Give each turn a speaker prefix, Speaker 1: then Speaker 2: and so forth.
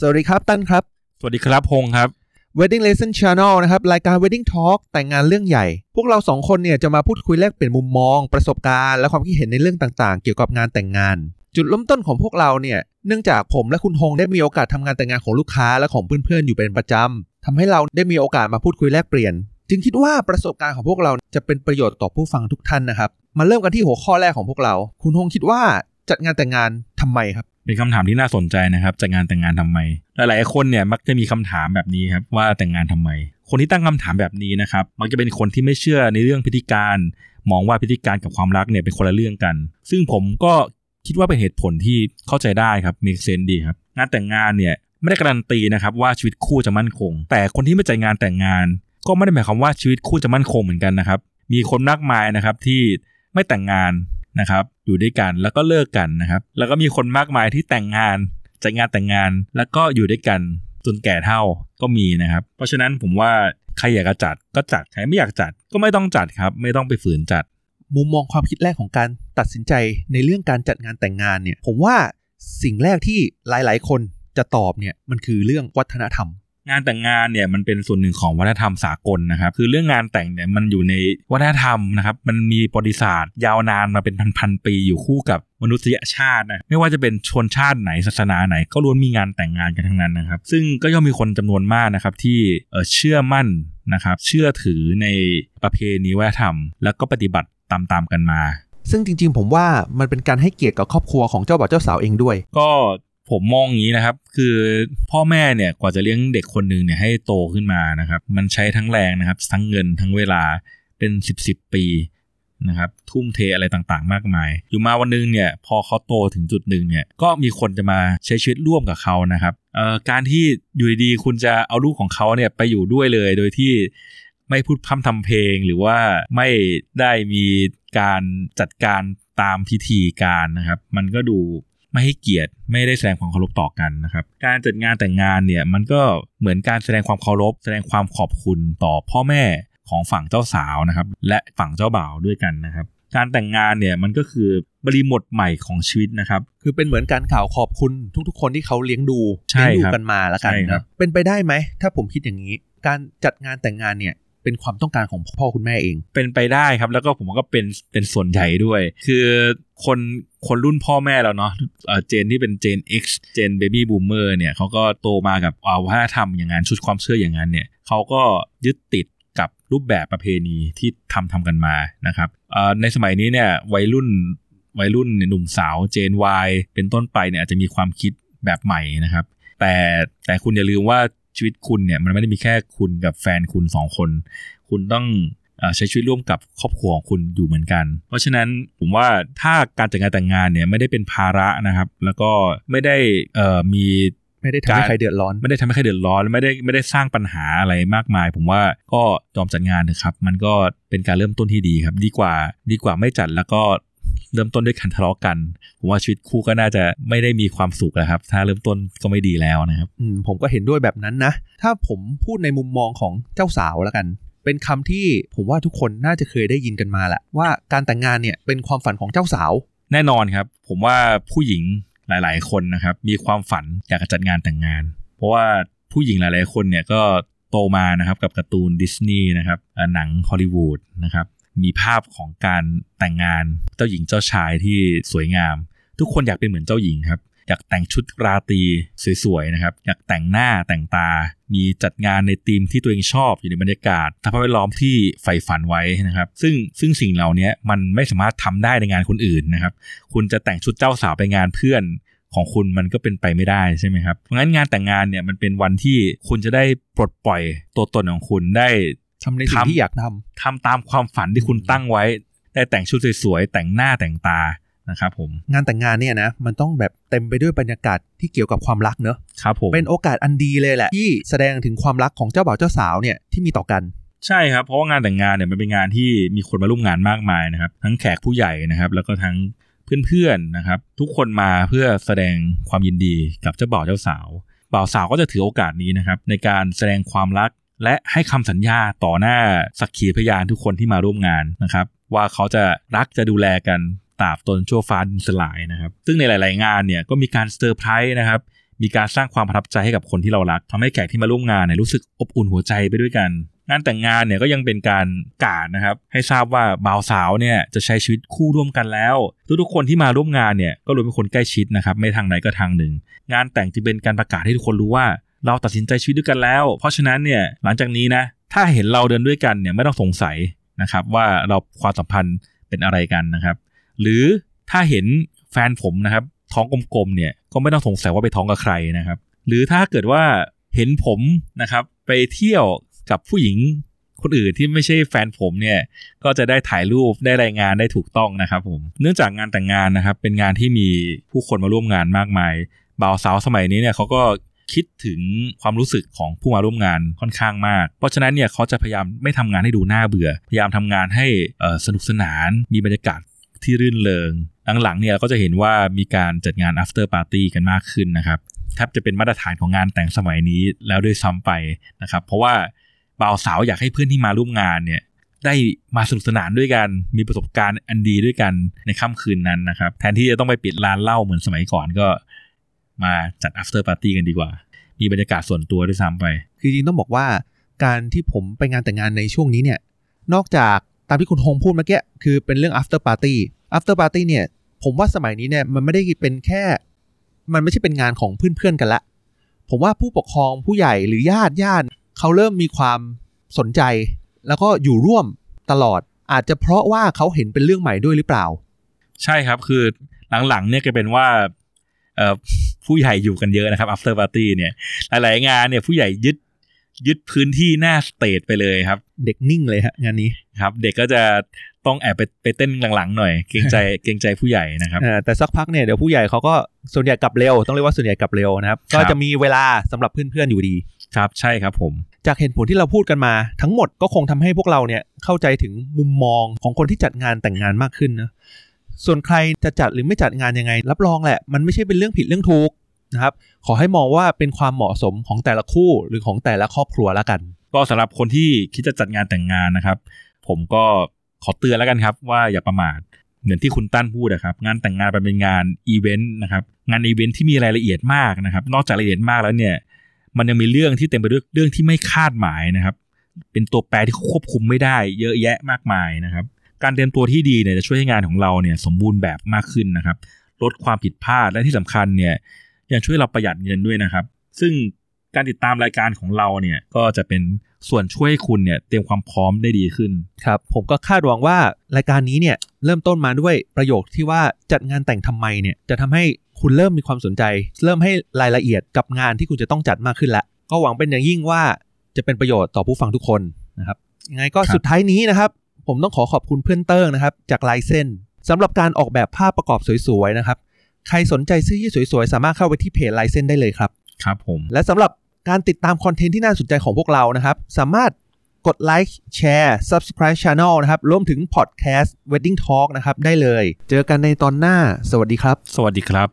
Speaker 1: สวัสดีครับตั้นครับ
Speaker 2: สวัสดีครับพงษ์ครับ
Speaker 1: Wedding Lesson Channel นะครับ รายการ Wedding Talk แต่งงานเรื่องใหญ่ พวกเราสองคนเนี่ยจะมาพูดคุยแลกเปลี่ยนมุมมอง ประสบการณ์และความคิดเห็นในเรื่องต่างๆ เกี่ยวกับงานแต่งงาน จุดเริ่มต้นของพวกเราเนี่ยเนื่องจากผมและคุณฮงได้มีโอกาสทำงานแต่งงานของลูกค้าและของเพื่อนๆอยู่เป็นประจำทำให้เราได้มีโอกาสมาพูดคุยแลกเปลี่ยน จึงคิดว่าประสบการณ์ของพวกเราจะเป็นประโยชน์ต่อผู้ฟังทุกท่านนะครับมาเริ่มกันที่หัวข้อแรกของพวกเรา คุณฮงคิดว่าจัดงานแต่งงานทำไมครับ
Speaker 2: เป็นคำถามที่น่าสนใจนะครับจัดงานแต่งงานทำไม หลายๆคนเนี่ยมักจะมีคำถามแบบนี้ครับว่าแต่งงานทำไม คนที่ตั้งคำถามแบบนี้นะครับมักจะเป็นคนที่ไม่เชื่อในเรื่องพิธีการ มองว่าพิธีการกับความรักเนี่ยเป็นคนละเรื่องกัน ซึ่งผมก็คิดว่าเป็นเหตุผลที่เข้าใจได้ครับมีเซนดีครับงานแต่งงานเนี่ยไม่ได้การันตีนะครับว่าชีวิตคู่จะมั่นคง แต่คนที่ไม่จัดงานแต่งงาน ก็ไม่ได้หมายความว่าชีวิตคู่จะมั่นคงเหมือนกันนะครับมีคนมากมายนะครับที่ไม่แต่งงาน นะครับอยู่ด้วยกันแล้วก็เลิกกันนะครับ แล้วก็มีคนมากมายที่แต่งงานจัดงานแต่งงานแล้วก็อยู่ด้วยกันจนแก่เท่าก็มีนะครับ เพราะฉะนั้นผมว่าใครอยากจะจัดก็จัดใครไม่อยากจัดก็ไม่ต้องจัดครับ ไม่ต้องไปฝืนจัด
Speaker 1: มุมมองความคิดแรกของการตัดสินใจในเรื่องการจัดงานแต่งงานเนี่ย ผมว่าสิ่งแรกที่หลาย ๆ คนจะตอบเนี่ยมันคือเรื่องวัฒนธรรม
Speaker 2: งานแต่งงานเนี่ยมันเป็นส่วนหนึ่งของวัฒนธรรมสากลนะครับ คือเรื่องงานแต่งเนี่ยมันอยู่ในวัฒนธรรมนะครับ มันมีประวัติศาสตร์ ยาวนานมาเป็นพันๆปีอยู่คู่กับมนุษยชาตินะไม่ว่าจะเป็นชนชาติไหนศาสนาไหน ก็ล้วนมีงานแต่งงานกันทั้งนั้นนะครับ ซึ่งก็ย่อมมีคนจำนวนมากนะครับที่เอ่อเชื่อมั่นนะครับ เชื่อถือในประเพณีวัฒนธรรม แล้วก็ปฏิบัติตามๆกันมา
Speaker 1: ซึ่งจริงๆ ผมว่ามันเป็นการให้เกียรติกับครอบครัวของเจ้าบ่าวเจ้าสาวเองด้วย
Speaker 2: ก็ ผมมองอย่างนี้นะครับ คือพ่อแม่เนี่ยกว่าจะเลี้ยงเด็กคนหนึ่งเนี่ยให้โตขึ้นมานะครับ มันใช้ทั้งแรงนะครับ ทั้งเงินทั้งเวลาเป็นสิบสิบปีนะครับทุ่มเทอะไรต่างๆ มากมาย อยู่มาวันหนึงเนี่ยพอเขาโตถึงจุดหนึ่งเนี่ยก็มีคนจะมาใช้ชีวิตร่วมกับเขานะครับเอ่อการที่อยู่ดีๆคุณจะเอาลูกของเขาเนี่ยไปอยู่ด้วยเลย โดยที่ไม่พูดพร่ำทำเพลงหรือว่าไม่ได้มีการจัดการตามพิธีการนะครับ มันก็ดู ไม่ให้เกียรติไม่ได้แสดงความเคารพต่อกันนะครับ การจัดงานแต่งงานเนี่ยมันก็เหมือนการแสดงความเคารพ แสดงความขอบคุณต่อพ่อแม่ของฝั่งเจ้าสาวนะครับ และฝั่งเจ้าบ่าวด้วยกันนะครับ การแต่งงานเนี่ยมันก็คือบริบทใหม่ของชีวิตนะครับ
Speaker 1: คือเป็นเหมือนการกล่าวขอบคุณทุกๆ คนที่เขาเลี้ยงดู
Speaker 2: ใช่
Speaker 1: เลี้ยงดู
Speaker 2: ครับ
Speaker 1: กันมาแล้วกัน
Speaker 2: ใช่ครั
Speaker 1: นะ
Speaker 2: บ
Speaker 1: เป็นไปได้ไหมถ้าผมคิดอย่างนี้ การจัดงานแต่งงานเนี่ยเป็นความต้องการของพ่อคุณแม่เอง
Speaker 2: เป็นไปได้ครับ แล้วก็ผมว่าก็เป็นเป็นส่วนใหญ่ด้วย คือ คนคนรุ่นพ่อแม่เราเนาะเจนที่เป็นเจน X เจน Baby Boomer เนี่ยเขาก็โตมากับอาวัฒนธรรมอย่างนั้นชุดความเชื่ออย่างนั้นเนี่ยเขาก็ยึดติดกับรูปแบบประเพณีที่ทำทำกันมานะครับในสมัยนี้เนี่ยวัยรุ่นวัยรุ่นเนี่ยหนุ่มสาวเจน Y เป็นต้นไปเนี่ยอาจจะมีความคิดแบบใหม่นะครับ แต่แต่คุณอย่าลืมว่าชีวิตคุณเนี่ยมันไม่ได้มีแค่คุณกับแฟนคุณสองคน คุณต้อง ใช้ชีวิตร่วมกับครอบครัวของคุณอยู่เหมือนกัน เพราะฉะนั้นผมว่าถ้าการจัดงานแต่งงานเนี่ยไม่ได้เป็นภาระนะครับ แล้วก็ไม่ได้เอ่อมี
Speaker 1: ไม่ได้ทำให้
Speaker 2: การ
Speaker 1: ใครเดือดร้อน
Speaker 2: ไม่ได้ทำให้ใครเดือดร้อนไม่ได้ไม่ได้สร้างปัญหาอะไรมากมาย ผมว่าก็ยอมจัดงานเถอะครับ มันก็เป็นการเริ่มต้นที่ดีครับ ดีกว่าดีกว่าไม่จัดแล้วก็เริ่มต้นด้วยการทะเลาะกัน ผมว่าชีวิตคู่ก็น่าจะไม่ได้มีความสุขนะครับ ถ้าเริ่มต้นก็ไม่ดีแล้วนะครับ
Speaker 1: อืมผมก็เห็นด้วยแบบนั้นนะ ถ้าผมพูดในมุมมองของเจ้าสาวแล้วกัน เป็นคำที่ผมว่าทุกคนน่าจะเคยได้ยินกันมาแหละว่าการแต่งงานเนี่ยเป็นความฝันของเจ้าสาว
Speaker 2: แน่นอนครับ ผมว่าผู้หญิงหลาย ๆ คนนะครับ มีความฝันอยากจะจัดงานแต่งงาน เพราะว่าผู้หญิงหลาย ๆ คนเนี่ยก็โตมานะครับกับการ์ตูนดิสนีย์นะครับหนังฮอลลีวูดนะครับมีภาพของการแต่งงานเจ้าหญิงเจ้าชายที่สวยงาม ทุกคนอยากเป็นเหมือนเจ้าหญิงครับ อยากแต่งชุดราตรีสวยๆนะครับอยากแต่งหน้าแต่งตา มีจัดงานในธีมที่ตัวเองชอบอยู่ในบรรยากาศสภาพแวดล้อมที่ใฝ่ฝันไว้นะครับ ซึ่งซึ่งสิ่งเหล่านี้มันไม่สามารถทำได้ในงานคนอื่นนะครับ คุณจะแต่งชุดเจ้าสาวไปงานเพื่อนของคุณมันก็เป็นไปไม่ได้ใช่ไหมครับเพราะงั้นงานแต่งงานเนี่ยมันเป็นวันที่คุณจะได้ปลดปล่อยตัวตนของคุณได้
Speaker 1: ทำในสิ่ง
Speaker 2: ทำ
Speaker 1: ที่อยากทำ
Speaker 2: ทำตามความฝันที่คุณตั้งไว้ ได้แต่งชุดสวยๆแต่งหน้าแต่งตา นะครับผม
Speaker 1: งานแต่งงานเนี่ยนะมันต้องแบบเต็มไปด้วยบรรยากาศที่เกี่ยวกับความรักเนอะ
Speaker 2: ครับผม
Speaker 1: เป็นโอกาสอันดีเลยแหละ ที่แสดงถึงความรักของเจ้าบ่าวเจ้าสาวเนี่ยที่มีต่อกัน
Speaker 2: ใช่ครับเพราะว่างานแต่งงานเนี่ยมันเป็นงานที่มีคนมาร่วมงานมากมายนะครับ ทั้งแขกผู้ใหญ่นะครับ แล้วก็ทั้งเพื่อนๆนะครับ ทุกคนมาเพื่อแสดงความยินดีกับเจ้าบ่าวเจ้าสาวบ่าวสาวก็จะถือโอกาสนี้นะครับ ในการแสดงความรักและให้คำสัญญาต่อหน้าสักขีพยานทุกคนที่มาร่วมงานนะครับ ว่าเขาจะรักจะดูแลกัน ตราบจนชั่วฟ้าดินสลายนะครับ ซึ่งในหลาย ๆ งานเนี่ยก็มีการเซอร์ไพรส์นะครับมีการสร้างความประทับใจให้กับคนที่เรารักทำให้แขกที่มาร่วมงานเนี่ยรู้สึกอบอุ่นหัวใจไปด้วยกัน งานแต่งงานเนี่ยก็ยังเป็นการประกาศนะครับ ให้ทราบว่าบ่าวสาวเนี่ยจะใช้ชีวิตคู่ร่วมกันแล้ว ทุกๆคนที่มาร่วมงานเนี่ยก็ล้วนเป็นคนใกล้ชิดนะครับ ไม่ทางไหนก็ทางหนึ่ง งานแต่งจะเป็นการประกาศให้ทุกคนรู้ว่า เราตัดสินใจชีวิตด้วยกันแล้ว เพราะฉะนั้นเนี่ยหลังจากนี้นะถ้าเห็นเราเดินด้วยกันเนี่ยไม่ต้องสงสัยนะครับว่าเราความสัมพันธ์เป็นอะไรกันนะครับ หรือถ้าเห็นแฟนผมนะครับ ท้องกลมๆเนี่ยก็ไม่ต้องสงสัยว่าไปท้องกับใครนะครับ หรือถ้าเกิดว่าเห็นผมนะครับ ไปเที่ยวกับผู้หญิงคนอื่นที่ไม่ใช่แฟนผมเนี่ยก็จะได้ถ่ายรูปได้รายงานได้ถูกต้องนะครับผมเนื่องจากงานแต่งงานนะครับ เป็นงานที่มีผู้คนมาร่วมงานมากมายบ่าวสาวสมัยนี้เนี่ยเขาก็คิดถึงความรู้สึกของผู้มาร่วมงานค่อนข้างมาก เพราะฉะนั้นเนี่ยเขาจะพยายามไม่ทำงานให้ดูน่าเบื่อ พยายามทำงานให้สนุกสนาน มีบรรยากาศ ที่รื่นเริง หลังๆเนี่ยก็จะเห็นว่ามีการจัดงาน after party กันมากขึ้นนะครับแทบจะเป็นมาตรฐานของงานแต่งสมัยนี้แล้วด้วยซ้ำไปนะครับ เพราะว่าบ่าวสาวอยากให้เพื่อนที่มาร่วมงานเนี่ยได้มาสนุกสนานด้วยกัน มีประสบการณ์อันดีด้วยกันในค่ำคืนนั้นนะครับ แทนที่จะต้องไปปิดร้านเหล้าเหมือนสมัยก่อนก็มาจัด after party กันดีกว่า มีบรรยากาศส่วนตัวด้วยซ้ำไป
Speaker 1: คือจริงต้องบอกว่าการที่ผมไปงานแต่งงานในช่วงนี้เนี่ย นอกจาก ตามที่คุณฮงพูดเมื่อกี้คือเป็นเรื่อง after party after party เนี่ย ผมว่าสมัยนี้เนี่ยมันไม่ได้เป็นแค่ มันไม่ใช่เป็นงานของเพื่อนๆกันละ ผมว่าผู้ปกครองผู้ใหญ่หรือญาติญาติเขาเริ่มมีความสนใจ แล้วก็อยู่ร่วมตลอด อาจจะเพราะว่าเขาเห็นเป็นเรื่องใหม่ด้วยหรือเปล่า
Speaker 2: ใช่ครับคือหลังๆเนี่ยก็เป็นว่าผู้ใหญ่อยู่กันเยอะนะครับ after party เนี่ย หลายๆงานเนี่ยผู้ใหญ่ยึด ยึดพื้นที่หน้าสเตจไปเลยครับ
Speaker 1: เด็กนิ่งเลยฮะงานนี้
Speaker 2: ครับ เด็กก็จะต้องแอบไปไปเต้นหลังๆหน่อยเกรงใจเกรงใจผู้ใหญ่นะครับ
Speaker 1: เออแต่สักพักเนี่ยเดี๋ยวผู้ใหญ่เขาก็ส่วนใหญ่กลับเร็วต้องเรียกว่าส่วนใหญ่กลับเร็วนะครับ
Speaker 2: ครับ
Speaker 1: ก็จะมีเวลาสำหรับเพื่อนๆอยู่ดี
Speaker 2: ครับใช่ครับผม
Speaker 1: จากเหตุผลที่เราพูดกันมา ทั้งหมดก็คงทำให้พวกเราเนี่ยเข้าใจถึงมุมมองของคนที่จัดงานแต่งงานมากขึ้นนะส่วนใครจะจัดหรือไม่จัดงานยังไง รับรองแหละ มันไม่ใช่เป็นเรื่องผิดเรื่องถูก นะครับขอให้มองว่าเป็นความเหมาะสมของแต่ละคู่หรือของแต่ละครอบครัวแล้วกัน
Speaker 2: ก็สำหรับคนที่คิดจะจัดงานแต่งงานนะครับ ผมก็ขอเตือนแล้วกันครับ ว่าอย่าประมาทเหมือนที่คุณตั้นพูดนะครับ งานแต่งงานเป็นงานอีเวนต์นะครับ งานอีเวนต์ที่มีรายละเอียดมากนะครับ นอกจากรายละเอียดมากแล้วเนี่ย มันยังมีเรื่องที่เต็มไปด้วยเรื่องที่ไม่คาดหมายนะครับ เป็นตัวแปรที่ควบคุมไม่ได้ เยอะแยะมากมายนะครับ การเตรียมตัวที่ดีเนี่ยจะช่วยให้งานของเราเนี่ยสมบูรณ์แบบมากขึ้นนะครับ ลดความผิดพลาดและที่สำคัญเนี่ย ยังช่วยเราประหยัดเงินด้วยนะครับ ซึ่งการติดตามรายการของเราเนี่ยก็จะเป็นส่วนช่วยให้คุณเนี่ยเตรียมความพร้อมได้ดีขึ้น
Speaker 1: ครับผมก็คาดหวังว่ารายการนี้เนี่ยเริ่มต้นมาด้วยประโยคที่ว่าจัดงานแต่งทำไมเนี่ยจะทำให้คุณเริ่มมีความสนใจ เริ่มให้รายละเอียดกับงานที่คุณจะต้องจัดมากขึ้นละ ก็หวังเป็นอย่างยิ่งว่าจะเป็นประโยชน์ต่อผู้ฟังทุกคนนะครับยังไงก็สุดท้ายนี้นะครับ ผมต้องขอขอบคุณเพื่อนเติ้งนะครับ จากลายเส้นสำหรับการออกแบบภาพประกอบสวยๆนะครับ ใครสนใจเสื้อยืดสวยๆ สามารถเข้าไปที่เพจลายเส้นได้เลยครับ
Speaker 2: ครับผม
Speaker 1: และสำหรับการติดตามคอนเทนต์ที่น่าสนใจของพวกเรานะครับ สามารถกดไลค์แชร์ Subscribe Channel นะครับ รวมถึง Podcast Wedding Talk นะครับ ได้เลย เจอกันในตอนหน้า สวัสดีครับ
Speaker 2: สวัสดีครับ